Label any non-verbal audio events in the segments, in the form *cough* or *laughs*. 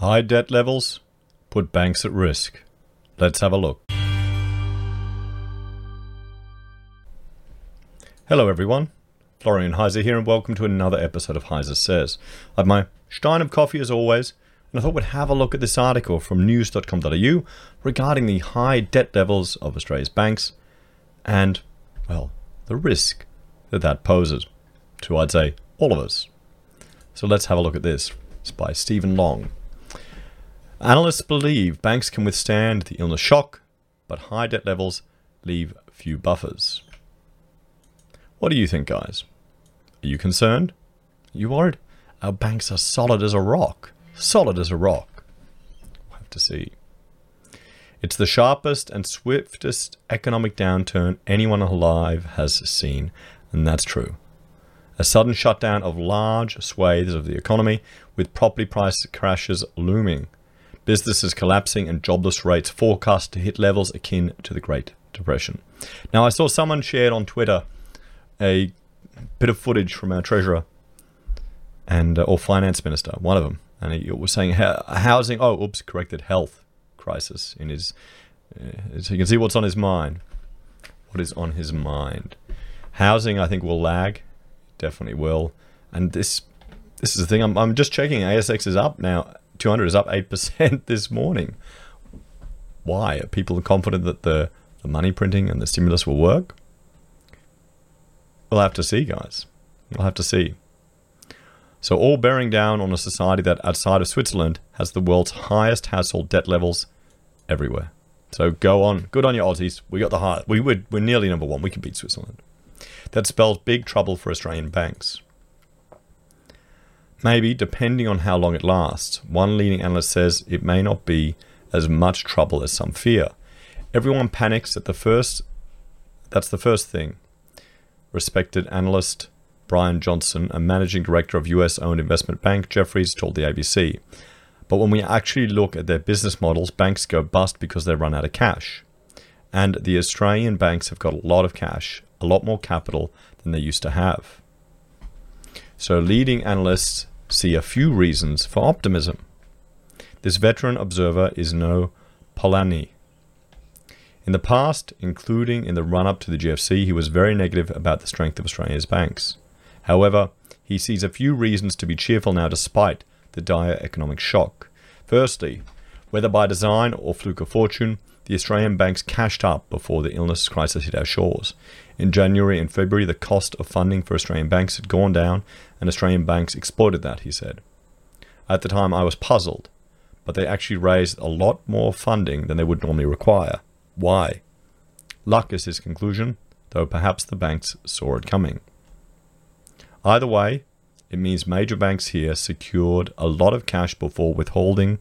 High debt levels put banks at risk. Let's have a look. Hello, everyone. Florian Heiser here, and welcome to another episode of Heiser Says. I have my stein of coffee as always, and I thought we'd have a look at this article from news.com.au regarding the high debt levels of Australia's banks and, well, the risk that that poses to, I'd say, all of us. So let's have a look at this. It's by Stephen Long. Analysts believe banks can withstand the illness shock, but high debt levels leave few buffers. What do you think, guys? Are you concerned? Are you worried? Our banks are solid as a rock. Solid as a rock. We'll have to see. It's the sharpest and swiftest economic downturn anyone alive has seen, and that's true. A sudden shutdown of large swathes of the economy, with property price crashes looming businesses collapsing, and jobless rates forecast to hit levels akin to the Great Depression. Now, I saw someone shared on Twitter a bit of footage from our treasurer and uh, or finance minister, one of them, and he was saying housing. Oh, oops, corrected health crisis in his. Uh, so you can see what's on his mind. What is on his mind? Housing, I think, will lag. Definitely will. And this, this is the thing. I'm, I'm just checking. ASX is up now 200 is up 8% *laughs* this morning. Why? Are people confident that the, the money printing and the stimulus will work? We'll have to see, guys. We'll have to see. So, all bearing down on a society that outside of Switzerland has the world's highest household debt levels everywhere. So, go on. Good on your Aussies. We got the high. We would, we're nearly number one. We can beat Switzerland. That spells big trouble for Australian banks. Maybe, depending on how long it lasts. One leading analyst says it may not be as much trouble as some fear. Everyone panics at the first. That's the first thing. Respected analyst Brian Johnson, a managing director of US owned investment bank Jefferies, told the ABC. But when we actually look at their business models, banks go bust because they run out of cash. And the Australian banks have got a lot of cash, a lot more capital than they used to have. So, leading analysts see a few reasons for optimism. This veteran observer is no Pollyanna. In the past, including in the run up to the GFC, he was very negative about the strength of Australia's banks. However, he sees a few reasons to be cheerful now despite the dire economic shock. Firstly, whether by design or fluke of fortune, the Australian banks cashed up before the illness crisis hit our shores. In January and February, the cost of funding for Australian banks had gone down, and Australian banks exploited that, he said. At the time, I was puzzled, but they actually raised a lot more funding than they would normally require. Why? Luck is his conclusion, though perhaps the banks saw it coming. Either way, it means major banks here secured a lot of cash before withholding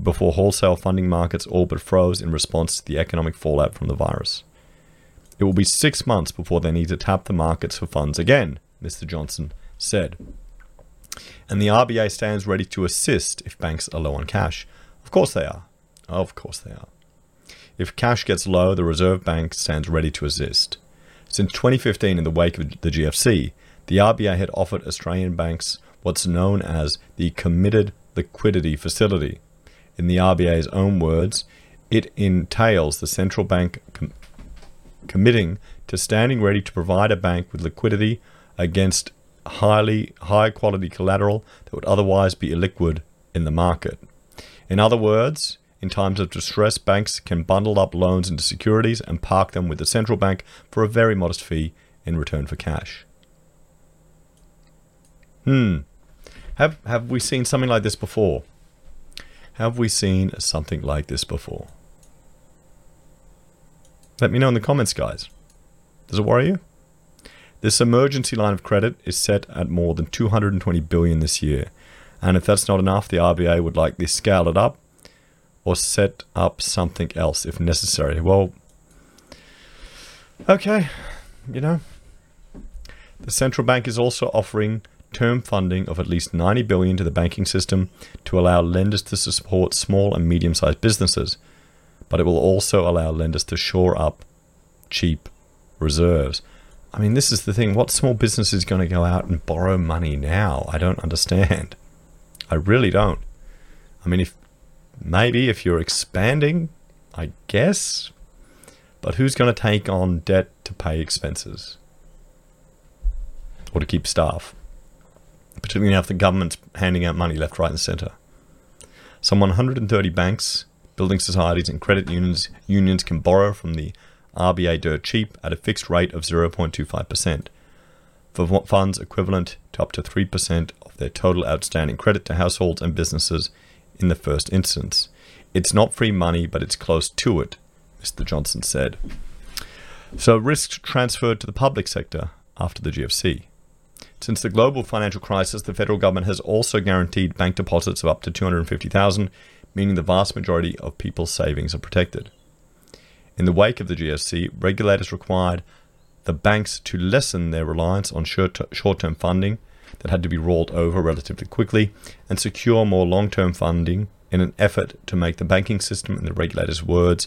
before wholesale funding markets all but froze in response to the economic fallout from the virus. It will be six months before they need to tap the markets for funds again, Mr. Johnson said. And the RBA stands ready to assist if banks are low on cash. Of course they are. Of course they are. If cash gets low, the Reserve Bank stands ready to assist. Since 2015, in the wake of the GFC, the RBA had offered Australian banks what's known as the Committed Liquidity Facility, in the RBA's own words, it entails the central bank com- committing to standing ready to provide a bank with liquidity against highly high quality collateral that would otherwise be illiquid in the market. In other words, in times of distress, banks can bundle up loans into securities and park them with the central bank for a very modest fee in return for cash. Hmm. Have have we seen something like this before? Have we seen something like this before? Let me know in the comments, guys. Does it worry you? This emergency line of credit is set at more than 220 billion this year. And if that's not enough, the RBA would likely scale it up or set up something else if necessary. Well, okay, you know. The central bank is also offering term funding of at least 90 billion to the banking system to allow lenders to support small and medium-sized businesses, but it will also allow lenders to shore up cheap reserves. I mean, this is the thing. What small business is going to go out and borrow money now? I don't understand. I really don't. I mean, if maybe if you're expanding, I guess, but who's going to take on debt to pay expenses or to keep staff? Particularly now if the government's handing out money left, right, and centre. Some 130 banks, building societies, and credit unions unions can borrow from the RBA dirt cheap at a fixed rate of 0.25% for funds equivalent to up to 3% of their total outstanding credit to households and businesses in the first instance. It's not free money, but it's close to it, Mr. Johnson said. So risks transferred to the public sector after the GFC. Since the global financial crisis, the federal government has also guaranteed bank deposits of up to 250,000, meaning the vast majority of people's savings are protected. In the wake of the GFC, regulators required the banks to lessen their reliance on short term funding that had to be rolled over relatively quickly and secure more long term funding in an effort to make the banking system, in the regulator's words,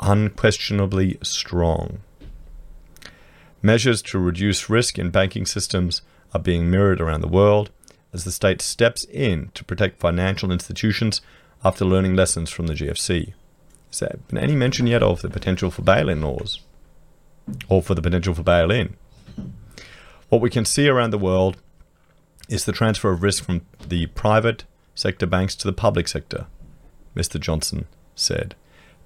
unquestionably strong. Measures to reduce risk in banking systems are being mirrored around the world as the state steps in to protect financial institutions after learning lessons from the GFC. Has there been any mention yet of the potential for bail in laws? Or for the potential for bail in? What we can see around the world is the transfer of risk from the private sector banks to the public sector, Mr. Johnson said.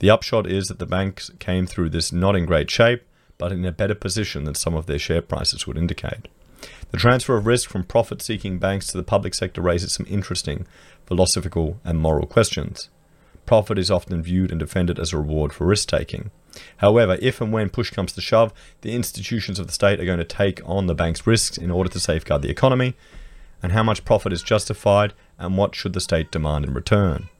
The upshot is that the banks came through this not in great shape, but in a better position than some of their share prices would indicate. The transfer of risk from profit seeking banks to the public sector raises some interesting philosophical and moral questions. Profit is often viewed and defended as a reward for risk taking. However, if and when push comes to shove, the institutions of the state are going to take on the bank's risks in order to safeguard the economy, and how much profit is justified and what should the state demand in return.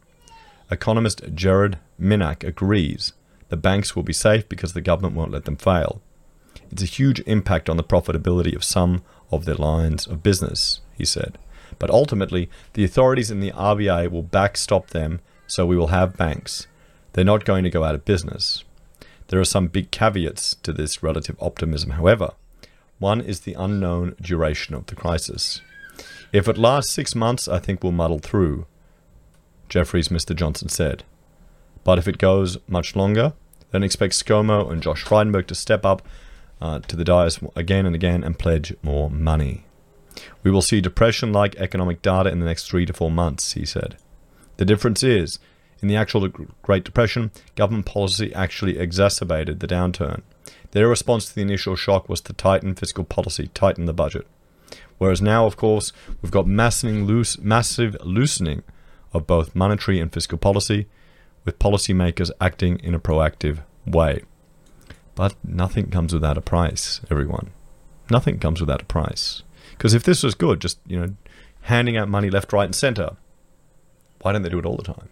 Economist Gerard Minack agrees the banks will be safe because the government won't let them fail. It's a huge impact on the profitability of some of their lines of business, he said. But ultimately, the authorities in the RBA will backstop them, so we will have banks. They're not going to go out of business. There are some big caveats to this relative optimism, however. One is the unknown duration of the crisis. If it lasts six months, I think we'll muddle through, Jefferies Mr. Johnson said. But if it goes much longer, then expect ScoMo and Josh Frydenberg to step up uh, to the dais again and again and pledge more money. We will see depression like economic data in the next three to four months, he said. The difference is, in the actual Great Depression, government policy actually exacerbated the downturn. Their response to the initial shock was to tighten fiscal policy, tighten the budget. Whereas now, of course, we've got loose, massive loosening of both monetary and fiscal policy, with policymakers acting in a proactive way. But nothing comes without a price, everyone. Nothing comes without a price. Because if this was good, just you know, handing out money left, right, and centre, why don't they do it all the time?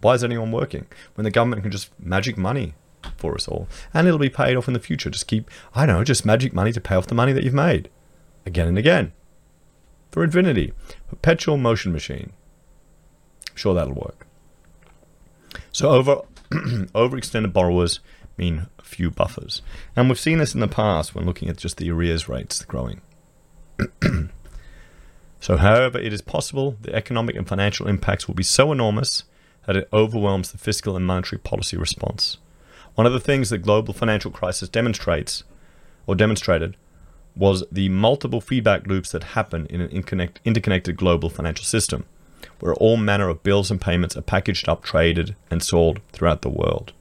Why is anyone working when the government can just magic money for us all, and it'll be paid off in the future? Just keep, I know, just magic money to pay off the money that you've made again and again. For infinity, perpetual motion machine. I'm sure that'll work. So over *clears throat* overextended borrowers mean few buffers. And we've seen this in the past when looking at just the arrears rates growing. *clears throat* so however it is possible, the economic and financial impacts will be so enormous that it overwhelms the fiscal and monetary policy response. One of the things the global financial crisis demonstrates or demonstrated was the multiple feedback loops that happen in an interconnected global financial system, where all manner of bills and payments are packaged up, traded, and sold throughout the world.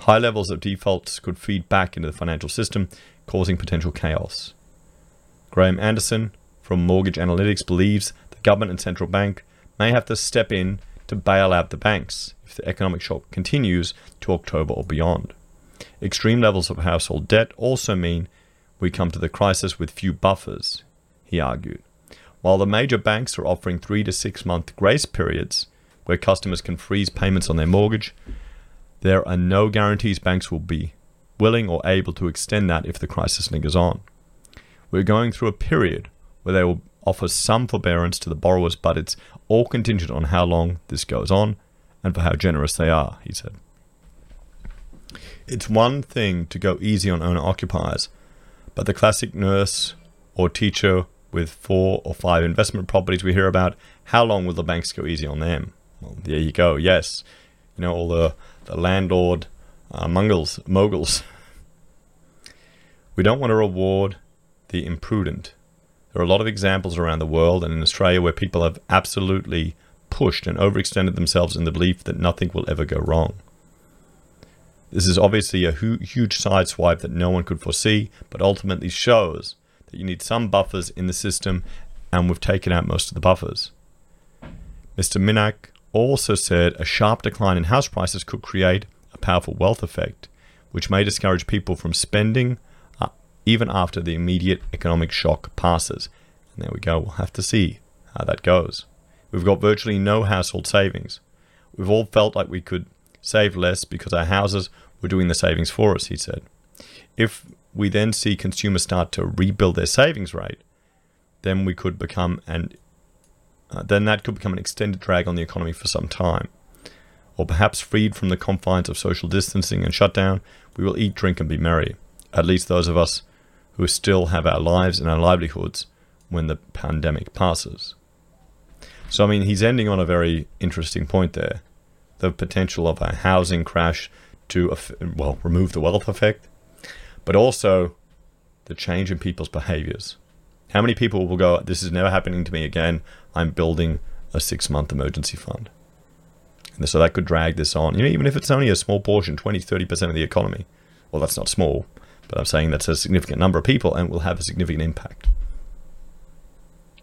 High levels of defaults could feed back into the financial system, causing potential chaos. Graham Anderson from Mortgage Analytics believes the government and central bank may have to step in to bail out the banks if the economic shock continues to October or beyond. Extreme levels of household debt also mean we come to the crisis with few buffers, he argued. While the major banks are offering three to six month grace periods where customers can freeze payments on their mortgage, there are no guarantees banks will be willing or able to extend that if the crisis lingers on. We're going through a period where they will offer some forbearance to the borrowers, but it's all contingent on how long this goes on and for how generous they are, he said. It's one thing to go easy on owner occupiers but the classic nurse or teacher with four or five investment properties we hear about, how long will the banks go easy on them? Well, there you go. Yes, you know all the the landlord uh, moguls. *laughs* We don't want to reward the imprudent. There are a lot of examples around the world and in Australia where people have absolutely pushed and overextended themselves in the belief that nothing will ever go wrong. This is obviously a hu- huge sideswipe that no one could foresee, but ultimately shows that you need some buffers in the system, and we've taken out most of the buffers. Mr. Minack also said a sharp decline in house prices could create a powerful wealth effect, which may discourage people from spending uh, even after the immediate economic shock passes. And there we go, we'll have to see how that goes. We've got virtually no household savings. We've all felt like we could save less because our houses were doing the savings for us, he said. If we then see consumers start to rebuild their savings rate, then we could become an uh, then that could become an extended drag on the economy for some time. Or perhaps freed from the confines of social distancing and shutdown, we will eat, drink, and be merry. At least those of us who still have our lives and our livelihoods when the pandemic passes. So, I mean, he's ending on a very interesting point there. The potential of a housing crash to, well, remove the wealth effect, but also the change in people's behaviors. How many people will go, This is never happening to me again? I'm building a six month emergency fund. And so that could drag this on, you know, even if it's only a small portion, 20, 30% of the economy. Well, that's not small, but I'm saying that's a significant number of people and will have a significant impact.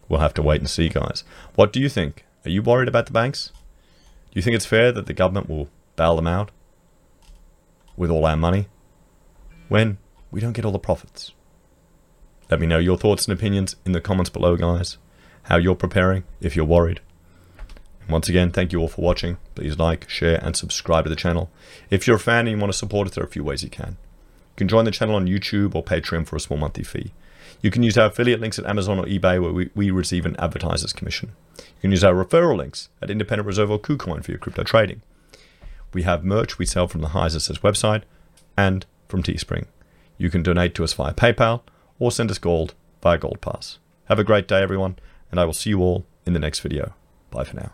We'll have to wait and see, guys. What do you think? Are you worried about the banks? Do you think it's fair that the government will bail them out with all our money when we don't get all the profits? Let me know your thoughts and opinions in the comments below, guys. How you're preparing if you're worried. And once again, thank you all for watching. Please like, share, and subscribe to the channel. If you're a fan and you want to support us, there are a few ways you can. You can join the channel on YouTube or Patreon for a small monthly fee. You can use our affiliate links at Amazon or eBay where we, we receive an advertiser's commission. You can use our referral links at Independent Reserve or KuCoin for your crypto trading. We have merch we sell from the Hyzer website and from Teespring. You can donate to us via PayPal or send us gold via Gold Pass. Have a great day, everyone, and I will see you all in the next video. Bye for now.